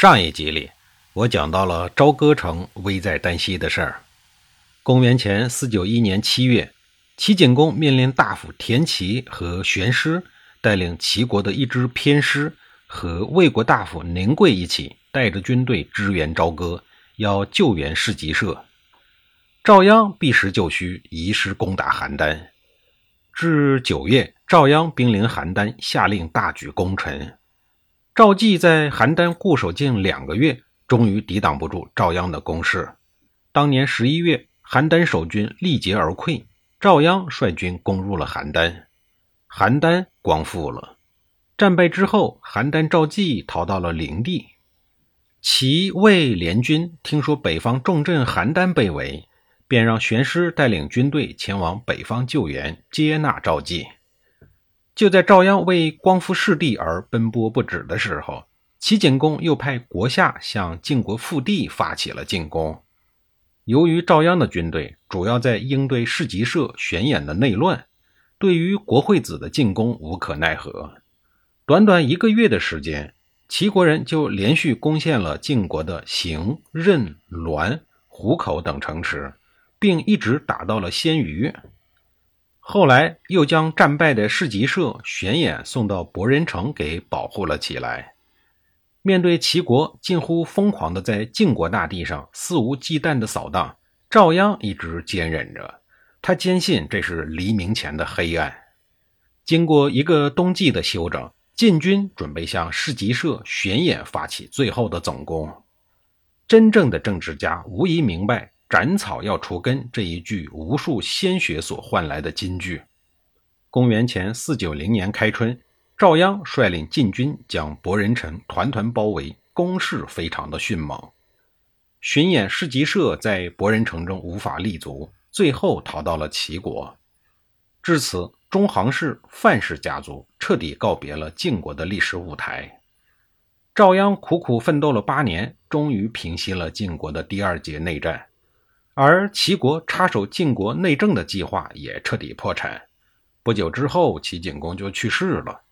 上一集里，我讲到了朝歌城危在旦夕的事儿。公元前四九一年七月，齐景公命令大夫田齐和玄师带领齐国的一支偏师，和魏国大夫宁贵一起，带着军队支援朝歌，要救援市集社。赵鞅避实就虚，移师攻打邯郸。至九月，赵鞅兵临邯郸，下令大举攻城。赵季在邯郸固守近两个月，终于抵挡不住赵鞅的攻势。当年十一月，邯郸守军力竭而溃，赵鞅率军攻入了邯郸，邯郸光复了。战败之后，邯郸赵季逃到了灵地。齐魏联军听说北方重镇邯郸被围，便让玄师带领军队前往北方救援，接纳赵季。就在赵鞅为光复失地而奔波不止的时候，齐景公又派国下向晋国腹地发起了进攻。由于赵鞅的军队主要在应对市集社玄演的内乱，对于国惠子的进攻无可奈何。短短一个月的时间，齐国人就连续攻陷了晋国的邢、任、栾、虎口等城池，并一直打到了鲜鱼。后来又将战败的市集社玄衍送到博人城给保护了起来。面对齐国近乎疯狂的在晋国大地上肆无忌惮的扫荡，赵鞅一直坚忍着。他坚信这是黎明前的黑暗。经过一个冬季的休整，晋军准备向市集社玄衍发起最后的总攻。真正的政治家无疑明白。斩草要除根这一句无数鲜血所换来的金句。公元前四九零年开春，赵鞅率领晋军将博人城团团包围，攻势非常的迅猛。巡演市集社在博人城中无法立足，最后逃到了齐国。至此，中行氏范氏家族彻底告别了晋国的历史舞台。赵鞅苦苦奋斗了八年，终于平息了晋国的第二节内战。而齐国插手晋国内政的计划也彻底破产。不久之后，齐景公就去世了。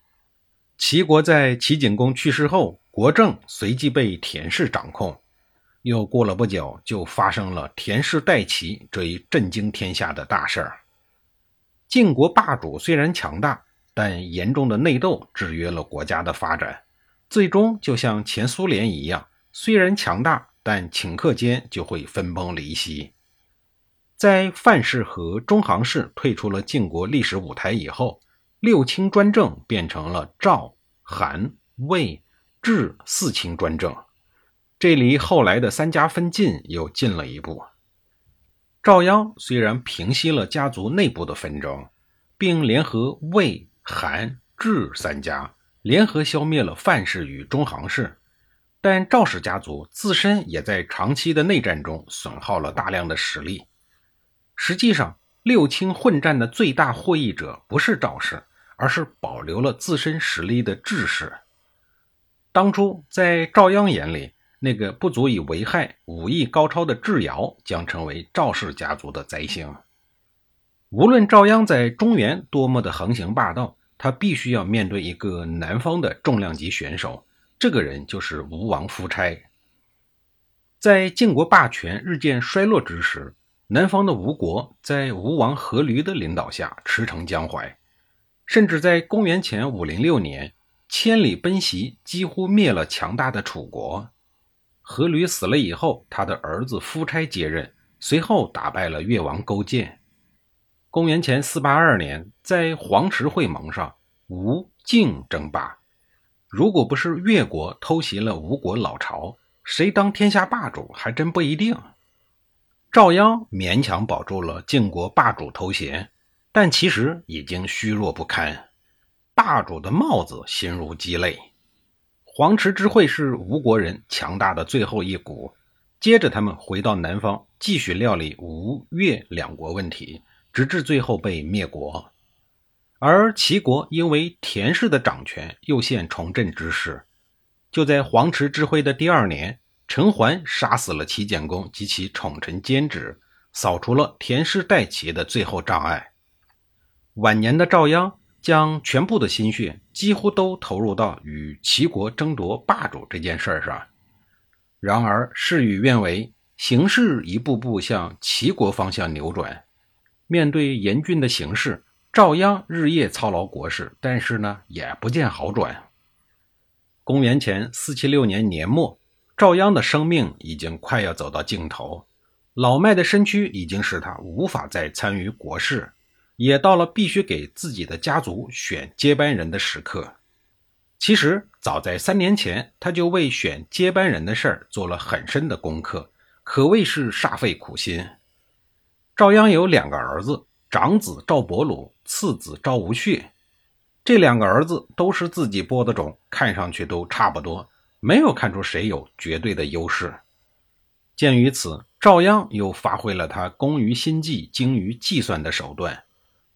齐国在齐景公去世后，国政随即被田氏掌控。又过了不久，就发生了田氏代齐这一震惊天下的大事。晋国霸主虽然强大，但严重的内斗制约了国家的发展，最终就像前苏联一样，虽然强大，但顷刻间就会分崩离析。在范氏和中行氏退出了晋国历史舞台以后，六卿专政变成了赵、韩、魏、智四卿专政，这离后来的三家分晋又近了一步。赵鞅虽然平息了家族内部的纷争，并联合魏、韩、智三家联合消灭了范氏与中行氏，但赵氏家族自身也在长期的内战中损耗了大量的实力。实际上，六卿混战的最大获益者不是赵氏，而是保留了自身实力的智氏。当初在赵鞅眼里，那个不足以为害、武艺高超的智瑶将成为赵氏家族的灾星。无论赵鞅在中原多么的横行霸道，他必须要面对一个南方的重量级选手，这个人就是吴王夫差。在晋国霸权日渐衰落之时。南方的吴国在吴王阖闾的领导下驰骋江淮，甚至在公元前五零六年千里奔袭，几乎灭了强大的楚国。阖闾死了以后，他的儿子夫差接任，随后打败了越王勾践。公元前四八二年，在黄池会盟上，吴晋争霸。如果不是越国偷袭了吴国老巢，谁当天下霸主还真不一定。赵鞅勉强保住了晋国霸主头衔，但其实已经虚弱不堪，霸主的帽子形如鸡肋。黄池之会是吴国人强大的最后一股。接着，他们回到南方，继续料理吴越两国问题，直至最后被灭国。而齐国因为田氏的掌权，又现重振之势。就在黄池之会的第二年，陈桓杀死了齐简公及其宠臣监止，扫除了田氏代齐的最后障碍。晚年的赵鞅将全部的心血几乎都投入到与齐国争夺霸主这件事上。然而事与愿违，形势一步步向齐国方向扭转。面对严峻的形势，赵鞅日夜操劳国事，但是呢，也不见好转。公元前四七六年年末，赵鞅的生命已经快要走到尽头，老迈的身躯已经使他无法再参与国事，也到了必须给自己的家族选接班人的时刻。其实早在三年前，他就为选接班人的事儿做了很深的功课，可谓是煞费苦心。赵鞅有两个儿子，长子赵伯鲁，次子赵无恤。这两个儿子都是自己播的种，看上去都差不多，没有看出谁有绝对的优势。鉴于此，赵鞅又发挥了他工于心计、精于计算的手段。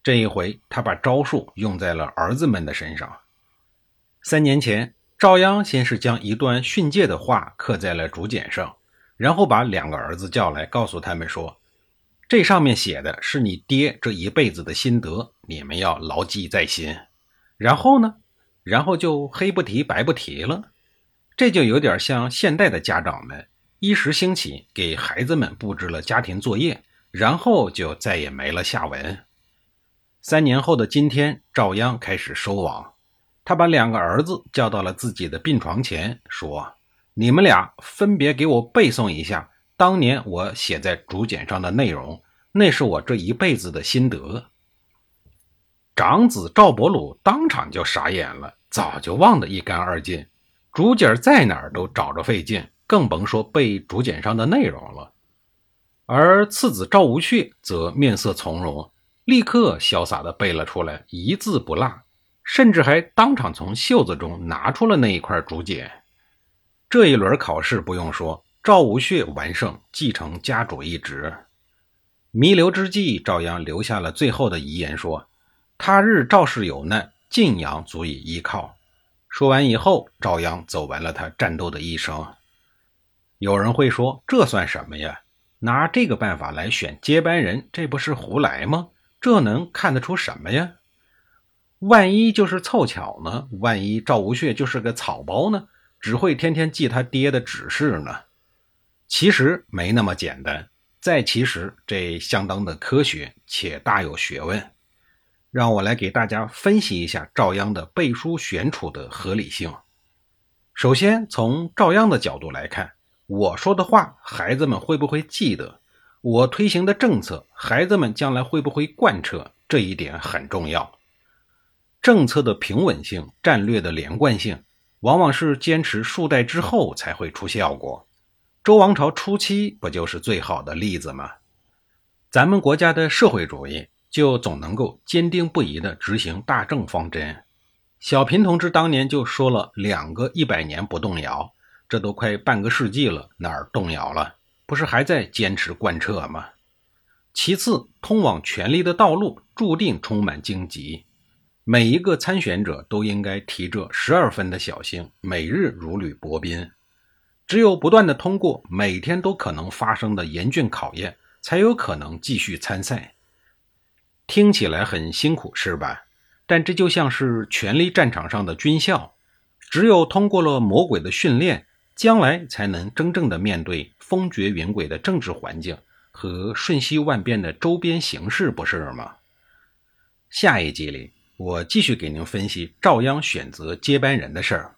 这一回，他把招数用在了儿子们的身上。三年前，赵鞅先是将一段训诫的话刻在了竹简上，然后把两个儿子叫来，告诉他们说：“这上面写的是你爹这一辈子的心得，你们要牢记在心。”然后呢？然后就黑不提白不提了。这就有点像现代的家长们一时兴起给孩子们布置了家庭作业，然后就再也没了下文。三年后的今天，赵鞅开始收网，他把两个儿子叫到了自己的病床前，说：“你们俩分别给我背诵一下当年我写在竹简上的内容，那是我这一辈子的心得。”长子赵伯鲁当场就傻眼了，早就忘得一干二净。竹简在哪儿都找着费劲，更甭说背竹简上的内容了。而次子赵无血则面色从容，立刻潇洒地背了出来，一字不落，甚至还当场从袖子中拿出了那一块竹简。这一轮考试不用说，赵无血完胜，继承家主一职。弥留之际，赵鞅留下了最后的遗言，说。他日赵氏有难，晋阳足以依靠。说完以后，赵鞅走完了他战斗的一生。有人会说，这算什么呀？拿这个办法来选接班人，这不是胡来吗？这能看得出什么呀？万一就是凑巧呢？万一赵无血就是个草包呢？只会天天记他爹的指示呢？其实没那么简单。再其实，这相当的科学且大有学问。让我来给大家分析一下赵鞅的背书选储的合理性。首先，从赵鞅的角度来看，我说的话，孩子们会不会记得？我推行的政策，孩子们将来会不会贯彻？这一点很重要。政策的平稳性、战略的连贯性，往往是坚持数代之后才会出效果。周王朝初期不就是最好的例子吗？咱们国家的社会主义。就总能够坚定不移地执行大政方针。小平同志当年就说了两个一百年不动摇，这都快半个世纪了，哪儿动摇了？不是还在坚持贯彻吗？其次，通往权力的道路注定充满荆棘，每一个参选者都应该提着十二分的小心，每日如履薄冰。只有不断的通过每天都可能发生的严峻考验，才有可能继续参赛。听起来很辛苦，是吧？但这就像是权力战场上的军校，只有通过了魔鬼的训练，将来才能真正的面对风绝云诡的政治环境和瞬息万变的周边形势，不是吗？下一集里，我继续给您分析赵鞅选择接班人的事儿。